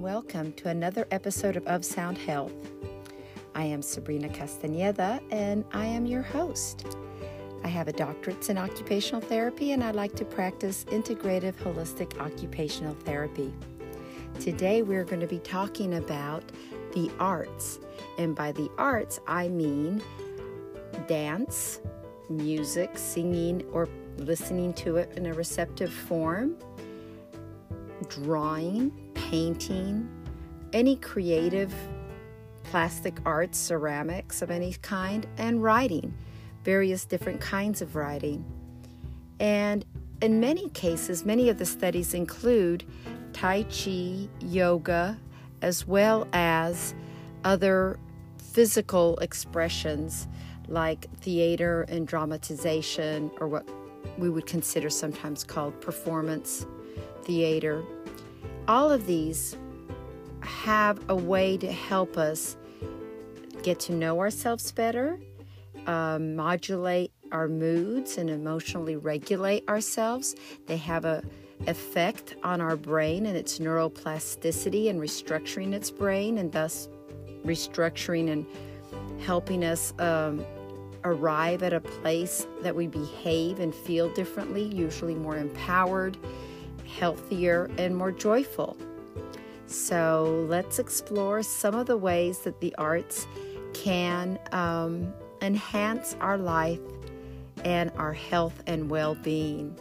welcome to another episode of Of Sound Health. I am Sabrina Castaneda and I am your host. I have a doctorate in occupational therapy and I like to practice integrative holistic occupational therapy. Today we're going to be talking about the arts, and by the arts I mean dance, music, singing, or listening to it in a receptive form, drawing, painting, any creative plastic arts, ceramics of any kind, and writing, various different kinds of writing. And in many cases, many of the studies include Tai Chi, yoga, as well as other physical expressions like theater and dramatization, or what we would consider sometimes called performance theater. All of these have a way to help us get to know ourselves better, uh, modulate our moods, and emotionally regulate ourselves. They have a effect on our brain and its neuroplasticity and restructuring its brain, and thus restructuring and helping us um, arrive at a place that we behave and feel differently, usually more empowered, healthier, and more joyful. So let's explore some of the ways that the arts can um, enhance our life and our health and well being.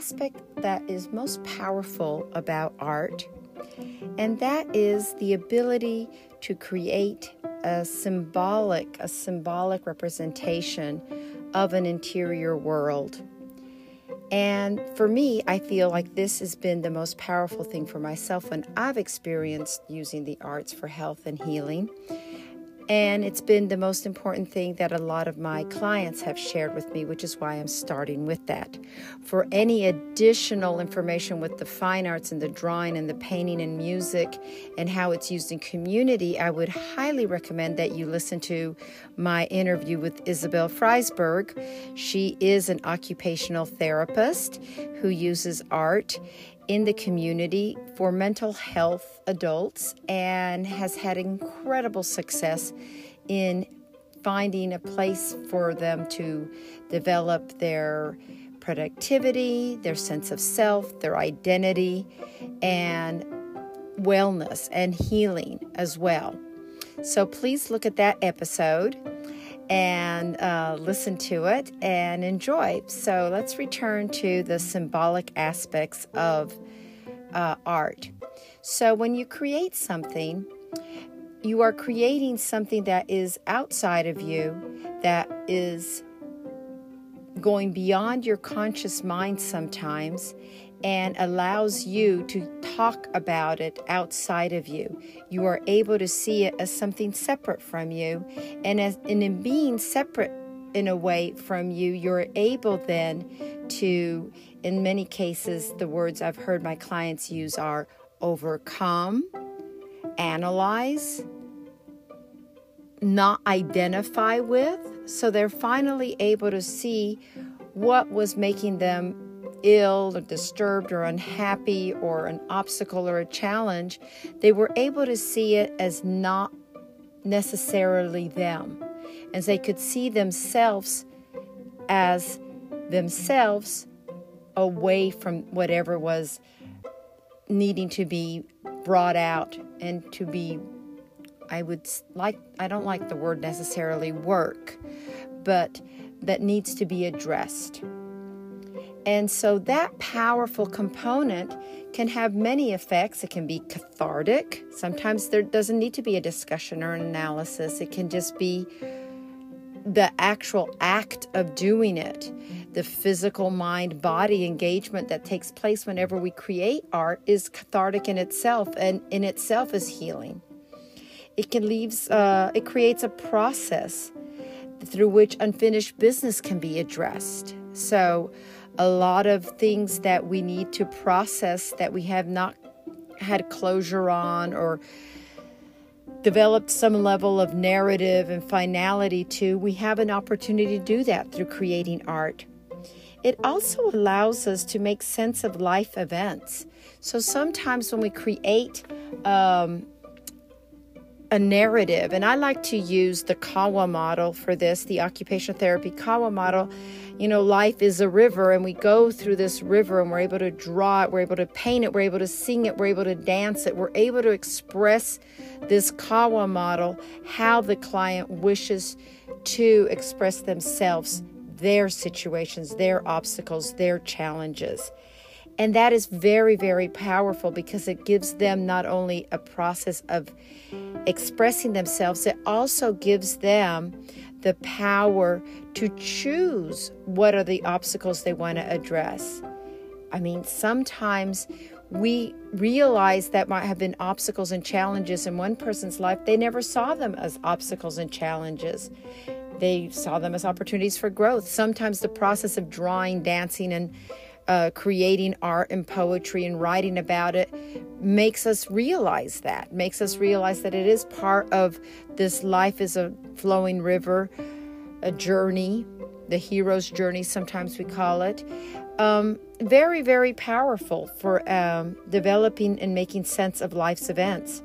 Aspect that is most powerful about art, and that is the ability to create a symbolic, a symbolic representation of an interior world. And for me, I feel like this has been the most powerful thing for myself when I've experienced using the arts for health and healing. And it's been the most important thing that a lot of my clients have shared with me, which is why I'm starting with that. For any additional information with the fine arts and the drawing and the painting and music and how it's used in community, I would highly recommend that you listen to my interview with Isabel Freisberg. She is an occupational therapist who uses art in the community for mental health adults and has had incredible success in finding a place for them to develop their productivity, their sense of self, their identity, and wellness and healing as well. So please look at that episode and uh, listen to it and enjoy. So let's return to the symbolic aspects of uh, art. So when you create something, you are creating something that is outside of you, that is going beyond your conscious mind sometimes and allows you to talk about it outside of you. You are able to see it as something separate from you. And, as, and in being separate in a way from you, you're able then to, in many cases, the words I've heard my clients use are overcome, analyze, not identify with. So they're finally able to see what was making them ill or disturbed or unhappy or an obstacle or a challenge, they were able to see it as not necessarily them. And they could see themselves as themselves away from whatever was needing to be brought out and to be I would like I don't like the word necessarily work, but that needs to be addressed. And so that powerful component can have many effects. It can be cathartic. Sometimes there doesn't need to be a discussion or an analysis, it can just be the actual act of doing it. The physical mind body engagement that takes place whenever we create art is cathartic in itself and in itself is healing. It can leaves uh, it creates a process through which unfinished business can be addressed. So a lot of things that we need to process that we have not had closure on or developed some level of narrative and finality to, we have an opportunity to do that through creating art. It also allows us to make sense of life events. So sometimes when we create um, a narrative, and I like to use the Kawa model for this, the occupational therapy Kawa model. You know, life is a river, and we go through this river and we're able to draw it, we're able to paint it, we're able to sing it, we're able to dance it, we're able to express this Kawa model how the client wishes to express themselves, their situations, their obstacles, their challenges. And that is very, very powerful because it gives them not only a process of expressing themselves, it also gives them the power to choose what are the obstacles they want to address. I mean, sometimes we realize that might have been obstacles and challenges in one person's life. They never saw them as obstacles and challenges. They saw them as opportunities for growth. Sometimes the process of drawing, dancing, and uh, creating art and poetry and writing about it makes us realize that, makes us realize that it is part of this life is a flowing river, a journey, the hero's journey, sometimes we call it. Um, very, very powerful for um, developing and making sense of life's events.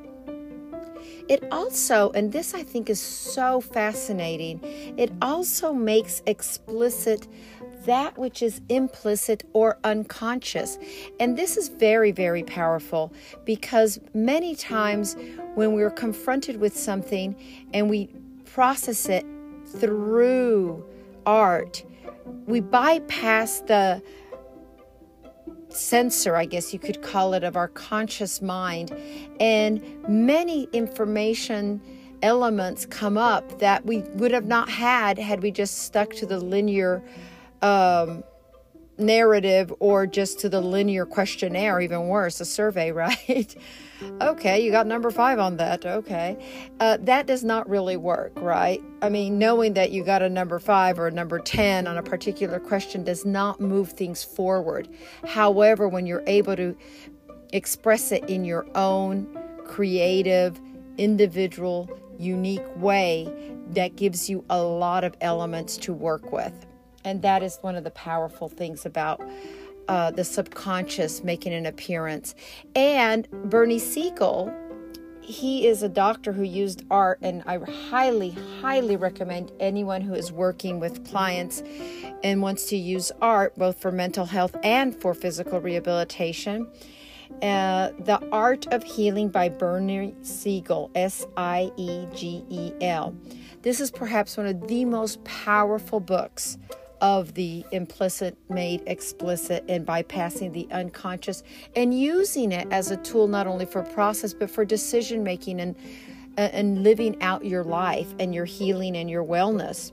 It also, and this I think is so fascinating, it also makes explicit that which is implicit or unconscious. And this is very, very powerful because many times when we're confronted with something and we process it through art, we bypass the censor, I guess you could call it, of our conscious mind, and many information elements come up that we would have not had had we just stuck to the linear um, narrative or just to the linear questionnaire, even worse, a survey, right? okay, you got number five on that. Okay. Uh, that does not really work, right? I mean, knowing that you got a number five or a number 10 on a particular question does not move things forward. However, when you're able to express it in your own creative, individual, unique way, that gives you a lot of elements to work with. And that is one of the powerful things about uh, the subconscious making an appearance. And Bernie Siegel, he is a doctor who used art, and I highly, highly recommend anyone who is working with clients and wants to use art both for mental health and for physical rehabilitation. Uh, the Art of Healing by Bernie Siegel, S I E G E L. This is perhaps one of the most powerful books of the implicit made explicit and bypassing the unconscious and using it as a tool not only for process but for decision making and uh, and living out your life and your healing and your wellness.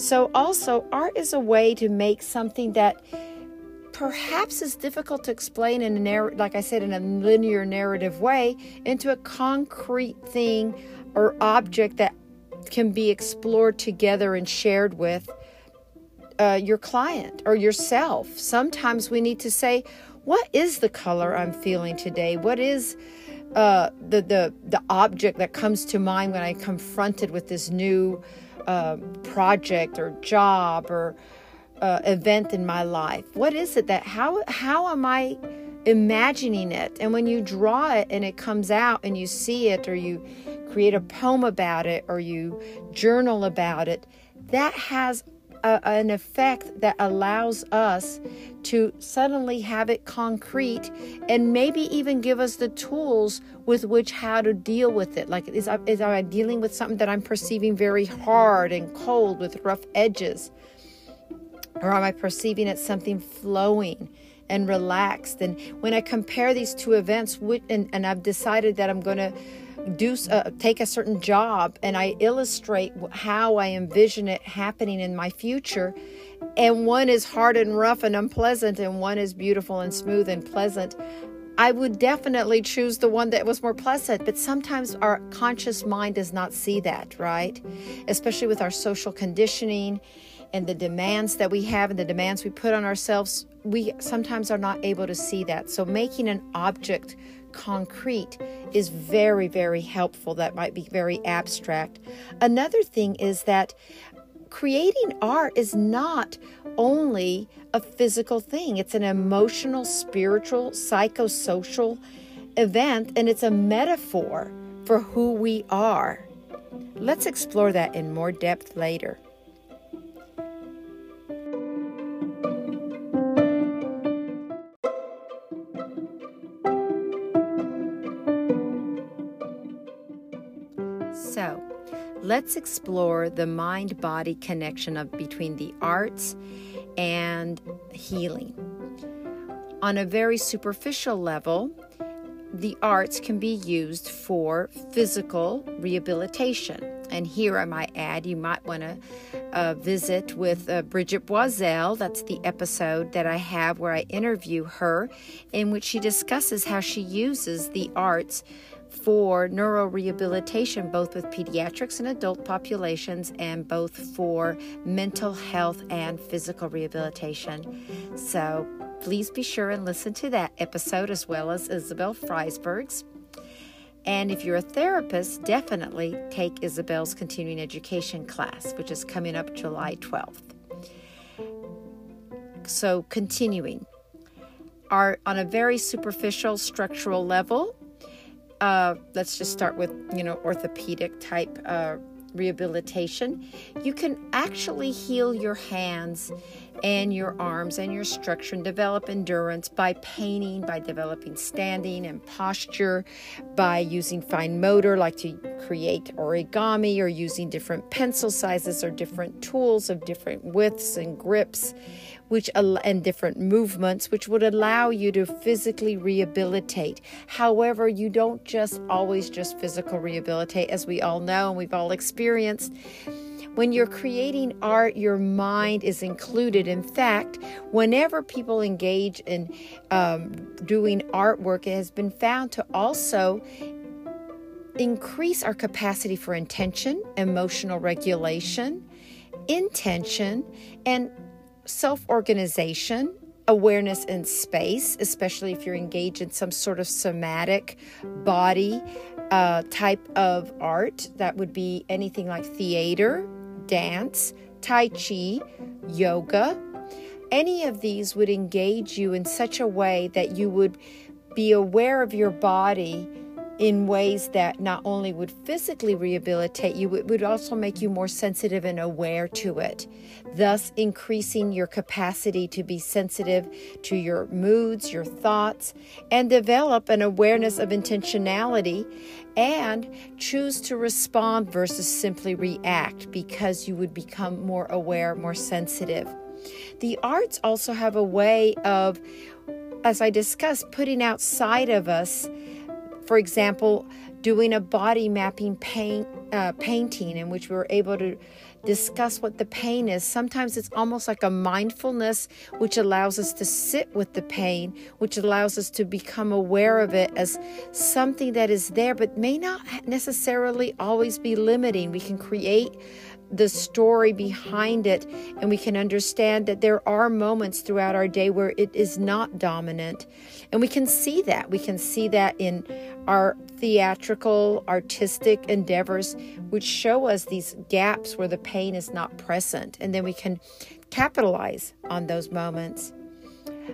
So also art is a way to make something that perhaps is difficult to explain in a narr- like I said in a linear narrative way into a concrete thing or object that can be explored together and shared with uh, your client or yourself. Sometimes we need to say, what is the color I'm feeling today? What is uh, the, the, the object that comes to mind when I'm confronted with this new uh, project or job or uh, event in my life? What is it that, how, how am I imagining it? And when you draw it and it comes out and you see it or you create a poem about it or you journal about it, that has a, an effect that allows us to suddenly have it concrete and maybe even give us the tools with which how to deal with it. Like, is, is I dealing with something that I'm perceiving very hard and cold with rough edges? Or am I perceiving it something flowing? and relaxed. And when I compare these two events, and, and I've decided that I'm going to do uh, take a certain job and I illustrate how I envision it happening in my future. And one is hard and rough and unpleasant and one is beautiful and smooth and pleasant. I would definitely choose the one that was more pleasant but sometimes our conscious mind does not see that right? Especially with our social conditioning and the demands that we have and the demands we put on ourselves we sometimes are not able to see that. So making an object concrete is very, very helpful. That might be very abstract. Another thing is that creating art is not only a physical thing, it's an emotional, spiritual, psychosocial event, and it's a metaphor for who we are. Let's explore that in more depth later. Let's explore the mind body connection of between the arts and healing. On a very superficial level, the arts can be used for physical rehabilitation. And here I might add, you might want to uh, visit with uh, Bridget Boiselle. That's the episode that I have where I interview her, in which she discusses how she uses the arts for neurorehabilitation, both with pediatrics and adult populations, and both for mental health and physical rehabilitation. So please be sure and listen to that episode as well as Isabel Freisberg's. And if you're a therapist, definitely take Isabel's continuing education class, which is coming up July 12th. So, continuing. Are on a very superficial structural level, uh, let's just start with you know orthopedic type uh, rehabilitation. You can actually heal your hands and your arms and your structure and develop endurance by painting by developing standing and posture by using fine motor like to create origami or using different pencil sizes or different tools of different widths and grips which and different movements which would allow you to physically rehabilitate however you don't just always just physical rehabilitate as we all know and we've all experienced when you're creating art, your mind is included. In fact, whenever people engage in um, doing artwork, it has been found to also increase our capacity for intention, emotional regulation, intention, and self organization, awareness in space, especially if you're engaged in some sort of somatic body uh, type of art. That would be anything like theater, dance, Tai Chi, yoga. Any of these would engage you in such a way that you would be aware of your body in ways that not only would physically rehabilitate you, it would also make you more sensitive and aware to it, thus increasing your capacity to be sensitive to your moods, your thoughts, and develop an awareness of intentionality and choose to respond versus simply react because you would become more aware, more sensitive. The arts also have a way of, as I discussed, putting outside of us for example, doing a body mapping paint, uh, painting in which we were able to discuss what the pain is. Sometimes it's almost like a mindfulness, which allows us to sit with the pain, which allows us to become aware of it as something that is there, but may not necessarily always be limiting. We can create the story behind it, and we can understand that there are moments throughout our day where it is not dominant. And we can see that. We can see that in our theatrical, artistic endeavors, which show us these gaps where the pain is not present. And then we can capitalize on those moments.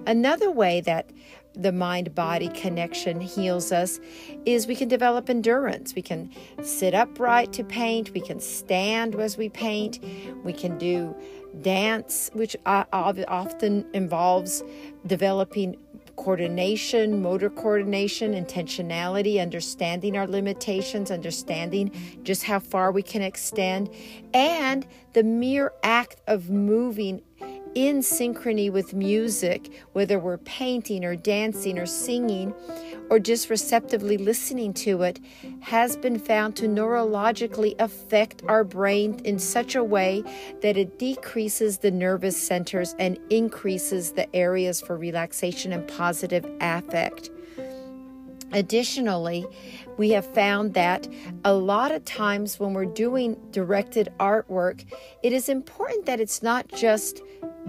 Another way that the mind body connection heals us is we can develop endurance. We can sit upright to paint, we can stand as we paint, we can do dance, which often involves developing coordination, motor coordination, intentionality, understanding our limitations, understanding just how far we can extend, and the mere act of moving in synchrony with music, whether we're painting or dancing or singing or just receptively listening to it, has been found to neurologically affect our brain in such a way that it decreases the nervous centers and increases the areas for relaxation and positive affect. Additionally, we have found that a lot of times when we're doing directed artwork, it is important that it's not just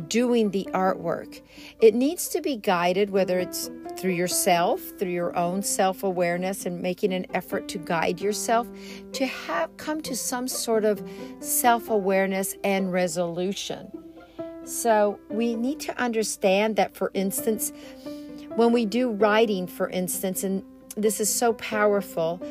doing the artwork. It needs to be guided, whether it's through yourself, through your own self awareness, and making an effort to guide yourself to have come to some sort of self awareness and resolution. So we need to understand that, for instance, when we do writing, for instance, and this is so powerful,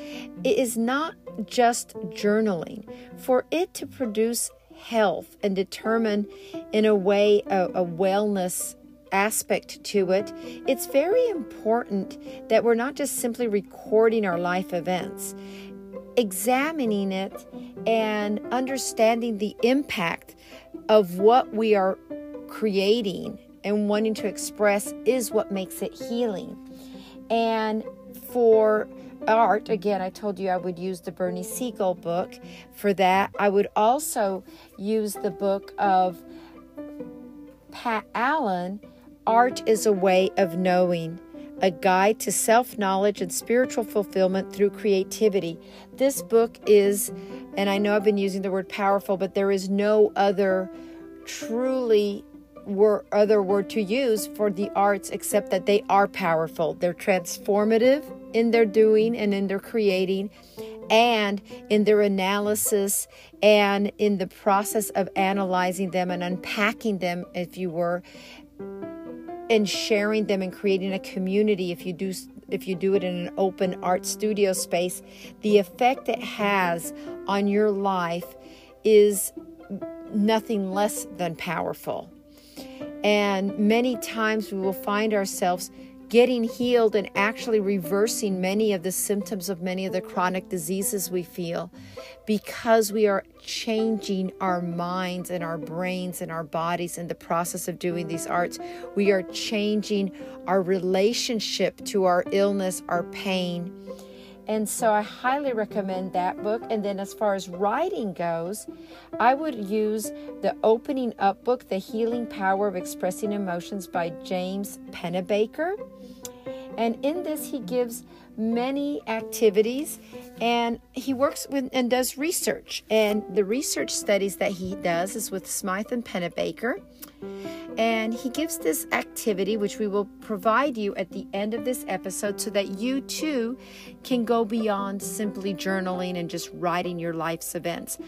it is not just journaling. For it to produce health and determine, in a way, a, a wellness aspect to it, it's very important that we're not just simply recording our life events, examining it and understanding the impact of what we are creating and wanting to express is what makes it healing. And for art, again, I told you I would use the Bernie Siegel book for that. I would also use the book of Pat Allen, Art is a Way of Knowing. A guide to self knowledge and spiritual fulfillment through creativity. This book is, and I know I've been using the word powerful, but there is no other truly word, other word to use for the arts except that they are powerful. They're transformative in their doing and in their creating and in their analysis and in the process of analyzing them and unpacking them if you were and sharing them and creating a community if you do if you do it in an open art studio space the effect it has on your life is nothing less than powerful. And many times we will find ourselves getting healed and actually reversing many of the symptoms of many of the chronic diseases we feel because we are changing our minds and our brains and our bodies in the process of doing these arts. We are changing our relationship to our illness, our pain and so I highly recommend that book. And then as far as writing goes, I would use the opening up book, The Healing Power of Expressing Emotions by James Pennebaker. And in this, he gives many activities and he works with and does research. And the research studies that he does is with Smyth and Pennebaker. And he gives this activity, which we will provide you at the end of this episode, so that you too can go beyond simply journaling and just writing your life's events.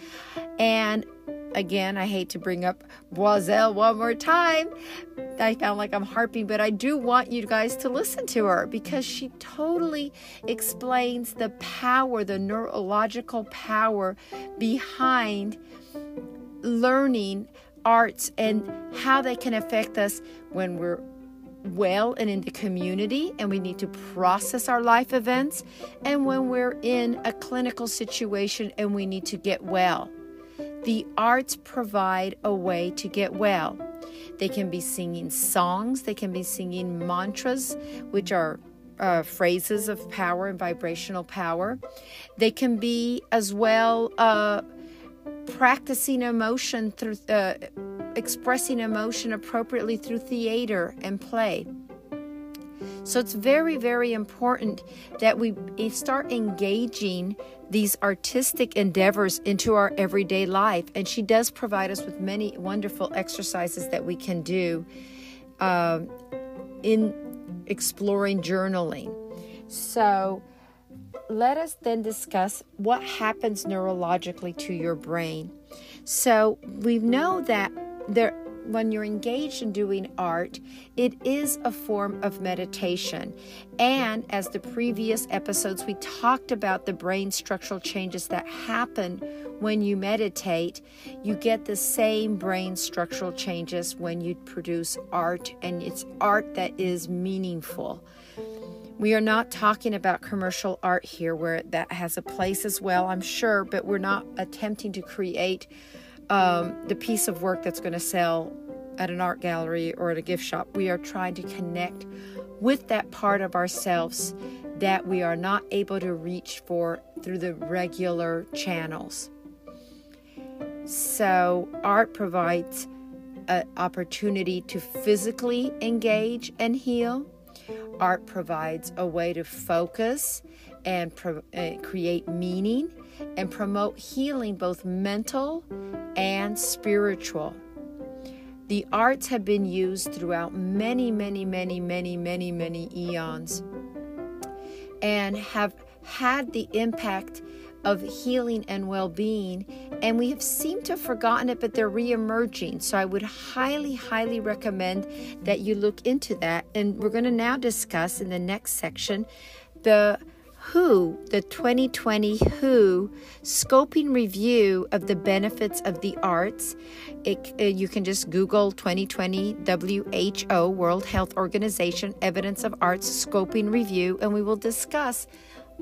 And again, I hate to bring up Boiselle one more time. I sound like I'm harping, but I do want you guys to listen to her because she totally explains the power, the neurological power behind learning arts and how they can affect us when we're well and in the community and we need to process our life events and when we're in a clinical situation and we need to get well. The arts provide a way to get well. They can be singing songs, they can be singing mantras, which are uh, phrases of power and vibrational power. They can be as well uh, practicing emotion through uh, expressing emotion appropriately through theater and play. So it's very, very important that we start engaging these artistic endeavors into our everyday life. And she does provide us with many wonderful exercises that we can do uh, in exploring journaling. So let us then discuss what happens neurologically to your brain. So we know that there when you're engaged in doing art, it is a form of meditation. And as the previous episodes, we talked about the brain structural changes that happen when you meditate. You get the same brain structural changes when you produce art, and it's art that is meaningful. We are not talking about commercial art here where that has a place as well, I'm sure, but we're not attempting to create um, the piece of work that's going to sell at an art gallery or at a gift shop. We are trying to connect with that part of ourselves that we are not able to reach for through the regular channels. So, art provides an opportunity to physically engage and heal Art provides a way to focus and pro- uh, create meaning and promote healing, both mental and spiritual. The arts have been used throughout many, many, many, many, many, many eons and have had the impact of healing and well being, and we have seemed to have forgotten it, but they're re emerging. So I would highly, highly recommend that you look into that. And we're going to now discuss in the next section the WHO, the 2020 WHO scoping review of the benefits of the arts. It, uh, you can just Google 2020 WHO, World Health Organization, Evidence of Arts Scoping Review, and we will discuss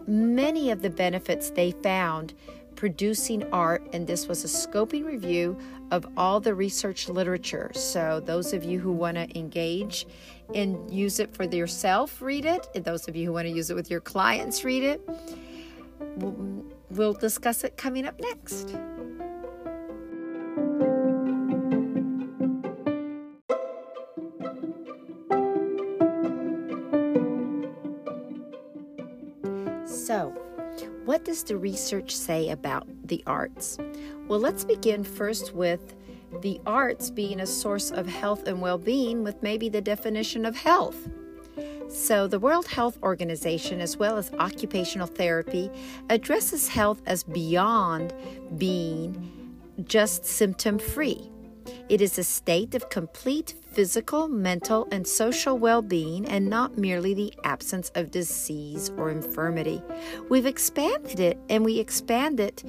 many of the benefits they found producing art, and this was a scoping review of all the research literature. So, those of you who want to engage and use it for yourself, read it. And those of you who want to use it with your clients, read it. We'll discuss it coming up next. So, what does the research say about the arts? Well, let's begin first with the arts being a source of health and well being, with maybe the definition of health. So, the World Health Organization, as well as occupational therapy, addresses health as beyond being just symptom free. It is a state of complete physical, mental, and social well being and not merely the absence of disease or infirmity. We've expanded it and we expand it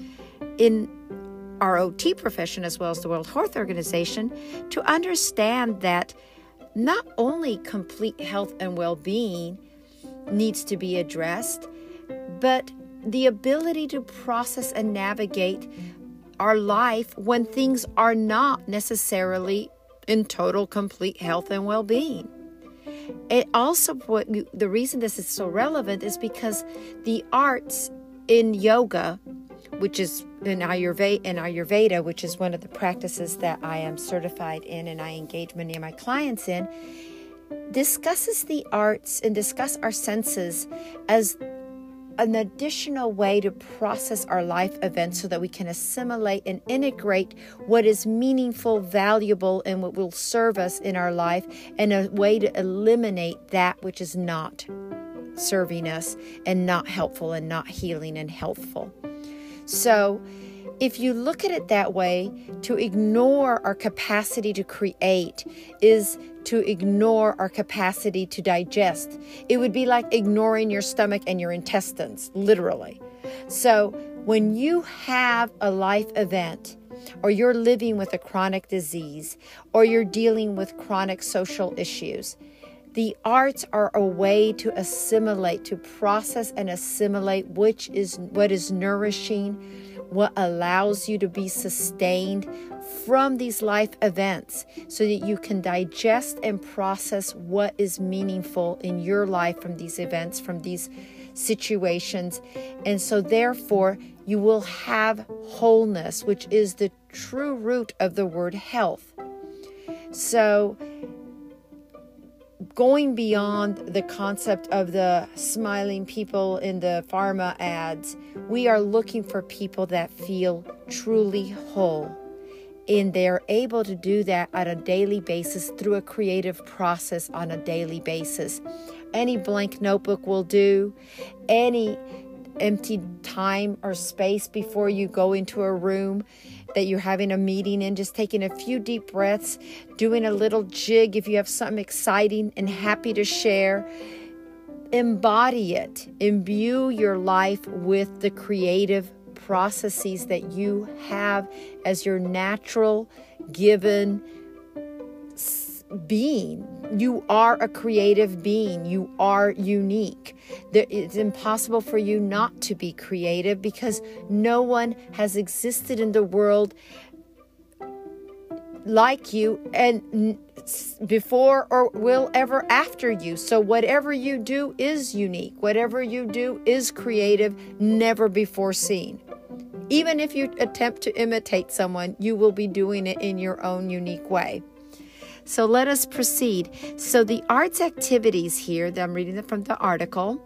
in our OT profession as well as the World Health Organization to understand that not only complete health and well being needs to be addressed, but the ability to process and navigate our life when things are not necessarily in total complete health and well-being. It also the reason this is so relevant is because the arts in yoga, which is in Ayurveda, in Ayurveda, which is one of the practices that I am certified in and I engage many of my clients in, discusses the arts and discuss our senses as an additional way to process our life events so that we can assimilate and integrate what is meaningful, valuable, and what will serve us in our life, and a way to eliminate that which is not serving us and not helpful and not healing and healthful. So, if you look at it that way, to ignore our capacity to create is to ignore our capacity to digest. It would be like ignoring your stomach and your intestines, literally. So, when you have a life event, or you're living with a chronic disease, or you're dealing with chronic social issues, the arts are a way to assimilate, to process and assimilate which is what is nourishing, what allows you to be sustained from these life events so that you can digest and process what is meaningful in your life from these events, from these situations. And so, therefore, you will have wholeness, which is the true root of the word health. So, going beyond the concept of the smiling people in the pharma ads, we are looking for people that feel truly whole. And they're able to do that on a daily basis through a creative process on a daily basis. Any blank notebook will do, any empty time or space before you go into a room that you're having a meeting in, just taking a few deep breaths, doing a little jig if you have something exciting and happy to share. Embody it, imbue your life with the creative processes that you have as your natural given being. You are a creative being. You are unique. It's impossible for you not to be creative because no one has existed in the world like you and before or will ever after you. So, whatever you do is unique. Whatever you do is creative, never before seen. Even if you attempt to imitate someone, you will be doing it in your own unique way. So let us proceed. So the arts activities here, that I'm reading them from the article,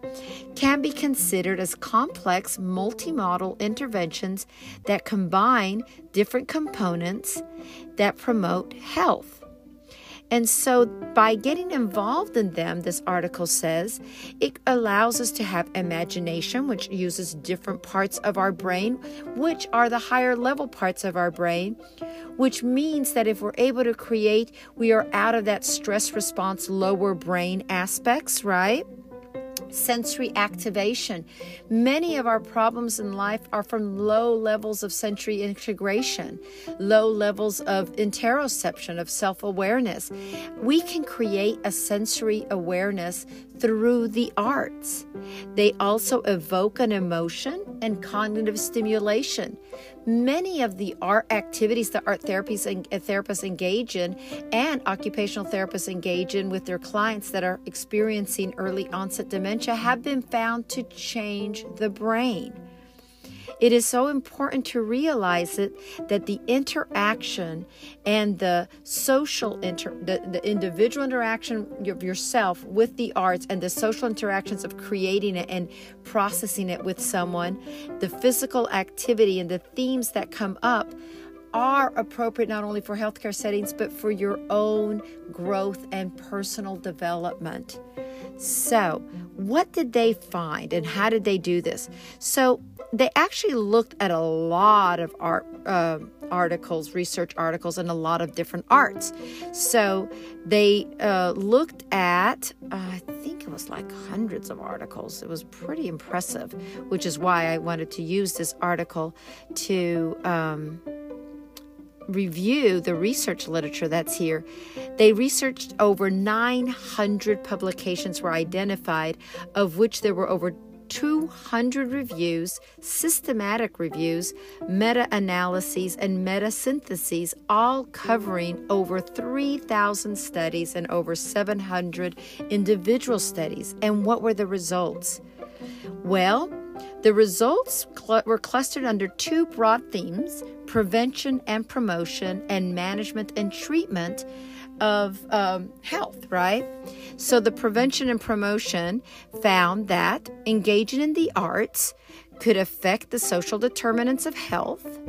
can be considered as complex multimodal interventions that combine different components that promote health. And so, by getting involved in them, this article says, it allows us to have imagination, which uses different parts of our brain, which are the higher level parts of our brain, which means that if we're able to create, we are out of that stress response, lower brain aspects, right? Sensory activation. Many of our problems in life are from low levels of sensory integration, low levels of interoception, of self awareness. We can create a sensory awareness through the arts. They also evoke an emotion and cognitive stimulation. Many of the art activities that art therapies and uh, therapists engage in and occupational therapists engage in with their clients that are experiencing early onset dementia have been found to change the brain. It is so important to realize it that the interaction and the social inter the, the individual interaction of yourself with the arts and the social interactions of creating it and processing it with someone, the physical activity and the themes that come up are appropriate not only for healthcare settings but for your own growth and personal development. So, what did they find and how did they do this? So, they actually looked at a lot of art uh, articles, research articles, and a lot of different arts. So they uh, looked at, uh, I think it was like hundreds of articles. It was pretty impressive, which is why I wanted to use this article to. Um, review the research literature that's here, they researched over 900 publications were identified, of which there were over 200 reviews, systematic reviews, meta analyses, and meta syntheses, all covering over 3,000 studies and over 700 individual studies. And what were the results? Well, the results cl- were clustered under two broad themes prevention and promotion, and management and treatment of um, health, right? So the prevention and promotion found that engaging in the arts could affect the social determinants of health,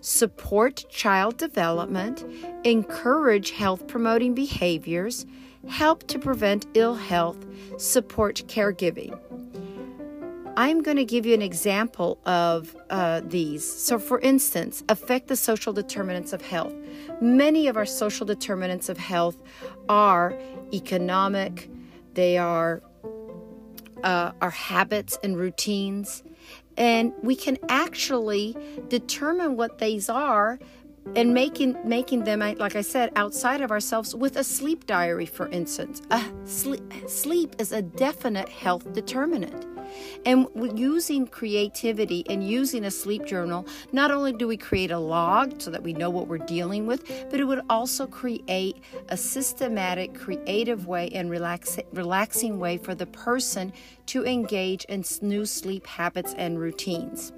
support child development, encourage health promoting behaviors, help to prevent ill health, support caregiving. I'm going to give you an example of uh, these. So, for instance, affect the social determinants of health. Many of our social determinants of health are economic, they are uh, our habits and routines, and we can actually determine what these are and making making them like i said outside of ourselves with a sleep diary for instance sleep, sleep is a definite health determinant and using creativity and using a sleep journal, not only do we create a log so that we know what we're dealing with, but it would also create a systematic, creative way and relax- relaxing way for the person to engage in new sleep habits and routines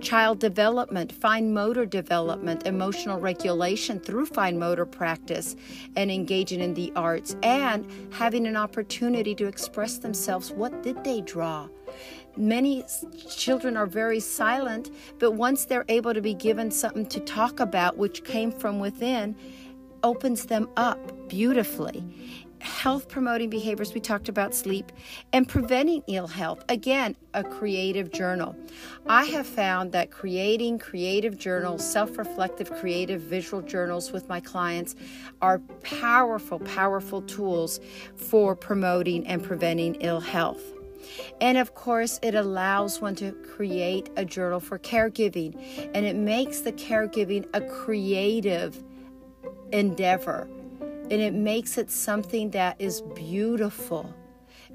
child development, fine motor development, emotional regulation through fine motor practice, and engaging in the arts, and having an opportunity to express themselves. What did they draw? Many children are very silent, but once they're able to be given something to talk about, which came from within, opens them up beautifully health promoting behaviors, we talked about sleep, and preventing ill health. Again, a creative journal. I have found that creating creative journals, self reflective, creative visual journals with my clients are powerful, powerful tools for promoting and preventing ill health. And of course, it allows one to create a journal for caregiving, and it makes the caregiving a creative endeavor and it makes it something that is beautiful.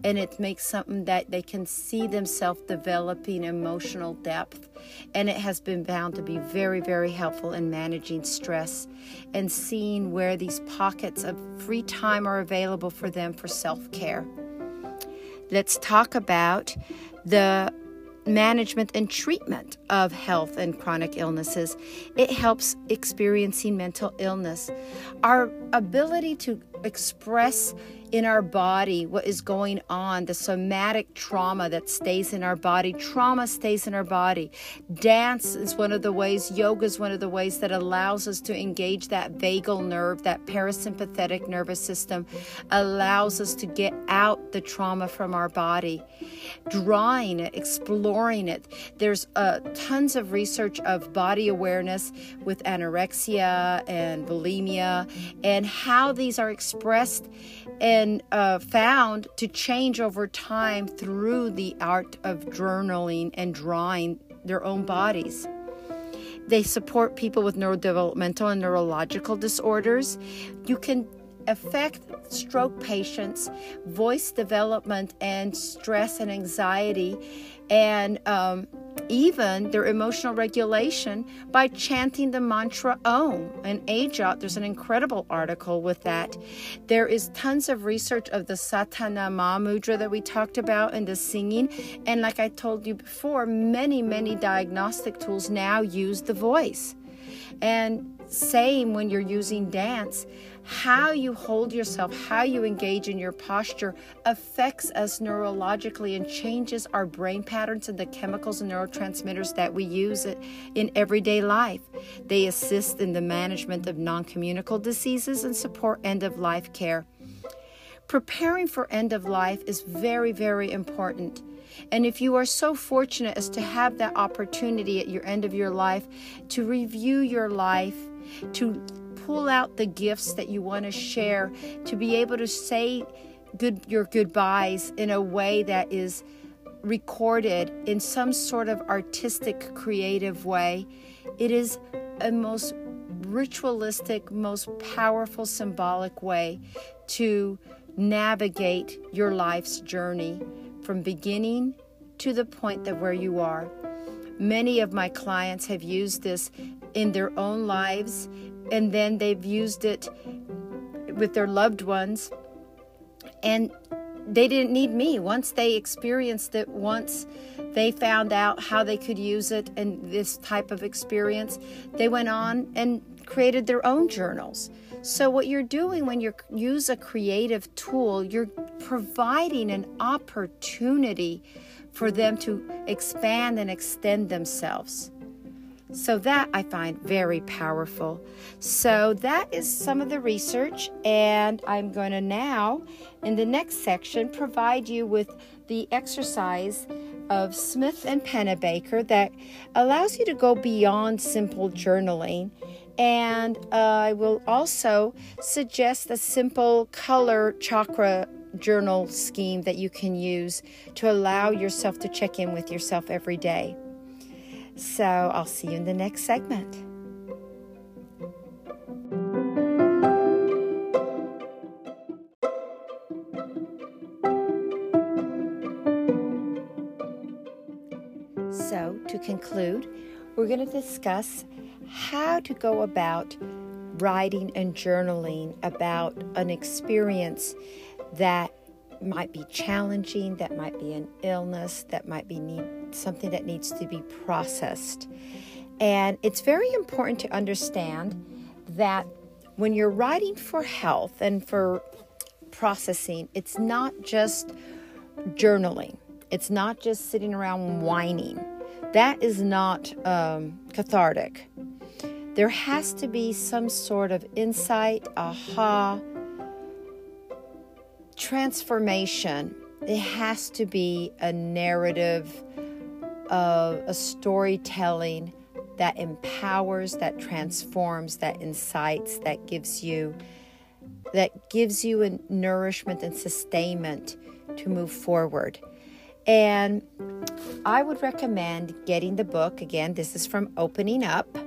And it makes something that they can see themselves developing emotional depth. And it has been found to be very very helpful in managing stress and seeing where these pockets of free time are available for them for self-care. Let's talk about the management and treatment of health and chronic illnesses. It helps experiencing mental illness. Our ability to express in our body, what is going on, the somatic trauma that stays in our body. Trauma stays in our body. Dance is one of the ways, yoga is one of the ways that allows us to engage that vagal nerve, that parasympathetic nervous system, allows us to get out the trauma from our body. Drawing it, exploring it. There's uh, tons of research of body awareness with anorexia and bulimia and how these are expressed and uh, found to change over time through the art of journaling and drawing their own bodies. They support people with neurodevelopmental and neurological disorders. You can affect stroke patients, voice development, and stress and anxiety, and um, even their emotional regulation by chanting the mantra Om. And Ajot, there's an incredible article with that. There is tons of research of the Satanama mudra that we talked about and the singing. And like I told you before, many, many diagnostic tools now use the voice. And same when you're using dance how you hold yourself, how you engage in your posture affects us neurologically and changes our brain patterns and the chemicals and neurotransmitters that we use in everyday life. They assist in the management of non communicable diseases and support end of life care. Preparing for end of life is very, very important. And if you are so fortunate as to have that opportunity at your end of your life to review your life, to pull out the gifts that you want to share, to be able to say good your goodbyes in a way that is recorded in some sort of artistic creative way. It is a most ritualistic, most powerful symbolic way to navigate your life's journey from beginning to the point that where you are. Many of my clients have used this in their own lives and then they've used it with their loved ones. And they didn't need me. Once they experienced it once they found out how they could use it and this type of experience they went on and created their own journals. So what you're doing when you use a creative tool you're providing an opportunity for them to expand and extend themselves so, that I find very powerful. So, that is some of the research, and I'm going to now, in the next section, provide you with the exercise of Smyth and Pennebaker that allows you to go beyond simple journaling. And uh, I will also suggest a simple color chakra journal scheme that you can use to allow yourself to check in with yourself every day. So I'll see you in the next segment. So, to conclude, we're going to discuss how to go about writing and journaling about an experience that might be challenging, that might be an illness, that might be need, something that needs to be processed. And it's very important to understand that when you're writing for health and for processing, it's not just journaling, it's not just sitting around whining. That is not um, cathartic. There has to be some sort of insight, aha, transformation, it has to be a narrative of a storytelling that empowers, that transforms, that incites, that gives you that gives you a nourishment and sustainment to move forward. And I would recommend getting the book again. This is from Opening Up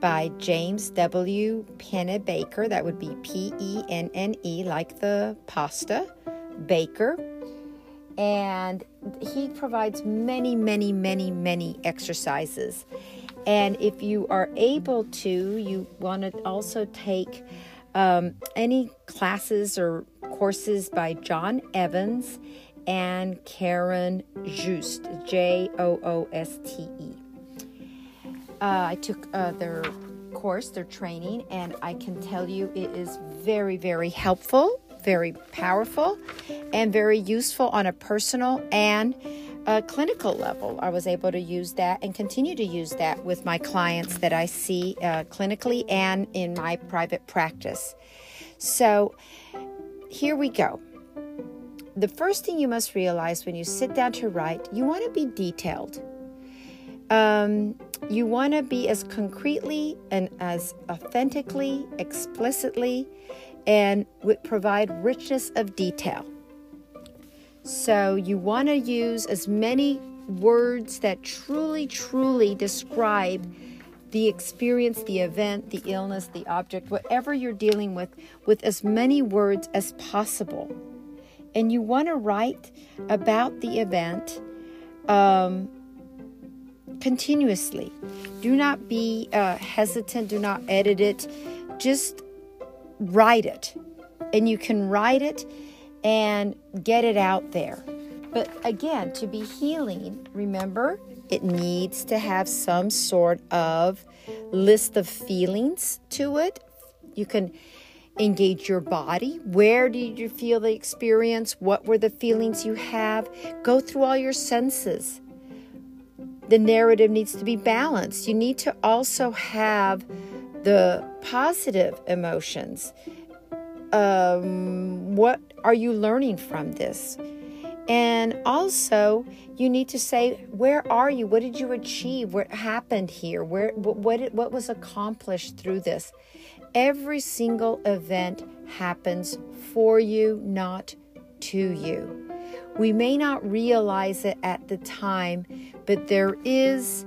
by James W. Pennebaker. That would be P E N N E, like the pasta, Baker. And he provides many, many, many, many exercises. And if you are able to, you want to also take um, any classes or courses by John Evans and Karen Jooste, J O O S T E. Uh, I took uh, their course, their training, and I can tell you it is very, very helpful very powerful and very useful on a personal and a clinical level. I was able to use that and continue to use that with my clients that I see uh, clinically and in my private practice. So here we go. The first thing you must realize when you sit down to write, you want to be detailed. Um, you want to be as concretely and as authentically, explicitly, and would provide richness of detail. So you want to use as many words that truly, truly describe the experience, the event, the illness, the object, whatever you're dealing with, with as many words as possible. And you want to write about the event um, continuously. Do not be uh, hesitant, do not edit it, just write it. And you can write it and get it out there. But again, to be healing, remember, it needs to have some sort of list of feelings to it. You can engage your body. Where did you feel the experience? What were the feelings you have? Go through all your senses. The narrative needs to be balanced. You need to also have the positive emotions. Um, what are you learning from this? And also, you need to say, where are you? What did you achieve? What happened here? Where what what, what was accomplished through this? Every single event happens for you, not to you. We may not realize it at the time, but there is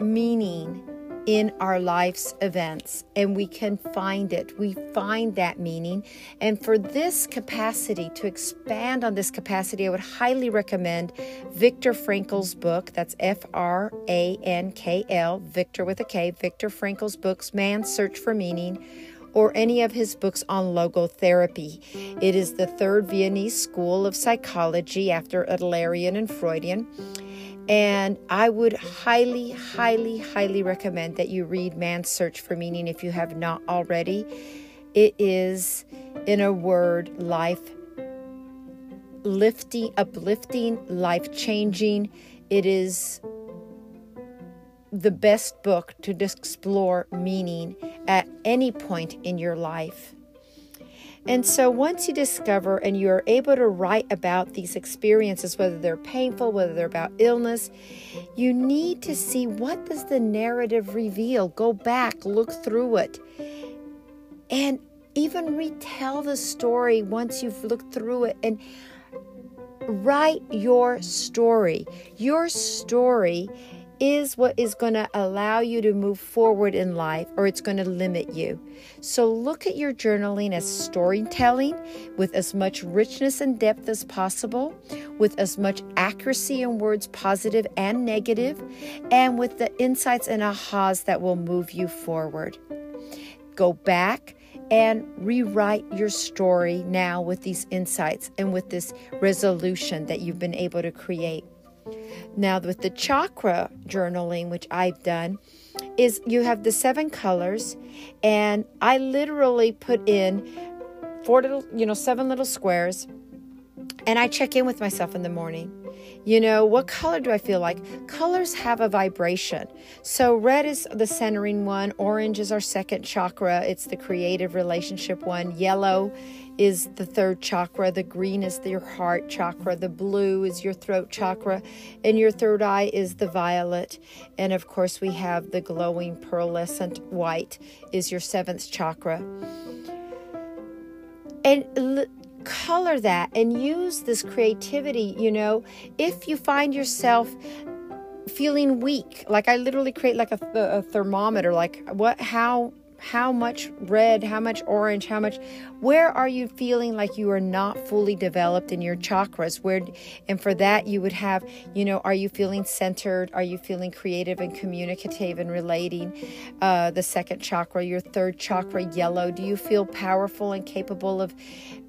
meaning in our life's events and we can find it. We find that meaning. And for this capacity, to expand on this capacity, I would highly recommend Viktor Frankl's book. That's F R A N K L, Victor with a K, Viktor Frankl's books, Man's Search for Meaning. Or any of his books on logotherapy. It is the third Viennese school of psychology after Adlerian and Freudian. And I would highly, highly, highly recommend that you read Man's Search for Meaning if you have not already. It is, in a word, life lifting, uplifting, life changing. It is the best book to explore meaning at any point in your life. And so once you discover and you are able to write about these experiences, whether they're painful, whether they're about illness, you need to see what does the narrative reveal. Go back, look through it, and even retell the story once you've looked through it and write your story. Your story is what is going to allow you to move forward in life or it's going to limit you. So look at your journaling as storytelling with as much richness and depth as possible, with as much accuracy in words, positive and negative, and with the insights and ahas that will move you forward. Go back and rewrite your story now with these insights and with this resolution that you've been able to create. Now, with the chakra journaling, which I've done, is you have the seven colors, and I literally put in four little, you know, seven little squares, and I check in with myself in the morning. You know, what color do I feel like? Colors have a vibration. So, red is the centering one, orange is our second chakra, it's the creative relationship one, yellow is the third chakra, the green is your heart chakra, the blue is your throat chakra, and your third eye is the violet. And of course, we have the glowing pearlescent white is your seventh chakra. And l- color that and use this creativity, you know, if you find yourself feeling weak like i literally create like a, th- a thermometer like what how how much red, how much orange, how much where are you feeling like you are not fully developed in your chakras? Where and for that you would have, you know, are you feeling centered? Are you feeling creative and communicative and relating? Uh, the second chakra, your third chakra, yellow. Do you feel powerful and capable of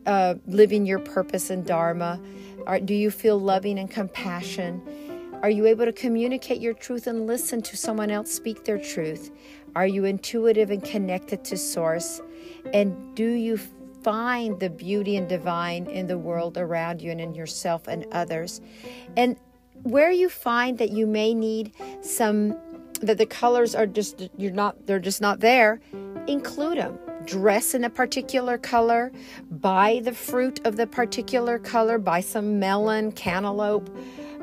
uh, living your purpose and dharma? Are, do you feel loving and compassion? Are you able to communicate your truth and listen to someone else speak their truth? Are you intuitive and connected to Source? And do you find the beauty and divine in the world around you and in yourself and others. And where you find that you may need some that the colors are just you're not they're just not there, include them. Dress in a particular color, buy the fruit of the particular color, buy some melon, cantaloupe,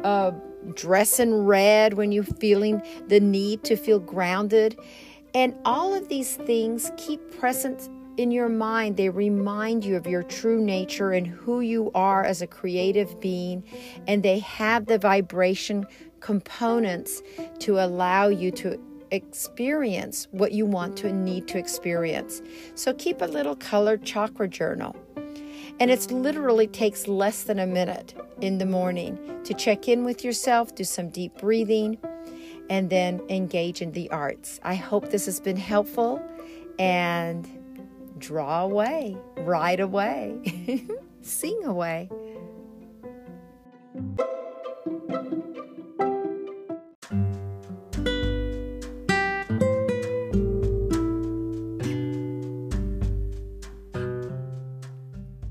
uh, dress in red when you're feeling the need to feel grounded. And all of these things keep present in your mind. They remind you of your true nature and who you are as a creative being, and they have the vibration components to allow you to experience what you want to need to experience. So keep a little colored chakra journal. And it literally takes less than a minute in the morning to check in with yourself, do some deep breathing, and then engage in the arts. I hope this has been helpful and draw away, write away, sing away.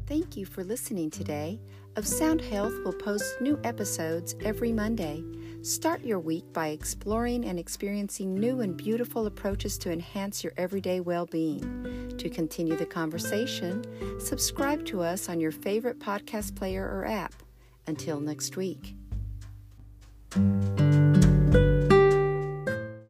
Thank you for listening today. Of Sound Health will post new episodes every Monday. Start your week by exploring and experiencing new and beautiful approaches to enhance your everyday well being. To continue the conversation, subscribe to us on your favorite podcast player or app. Until next week.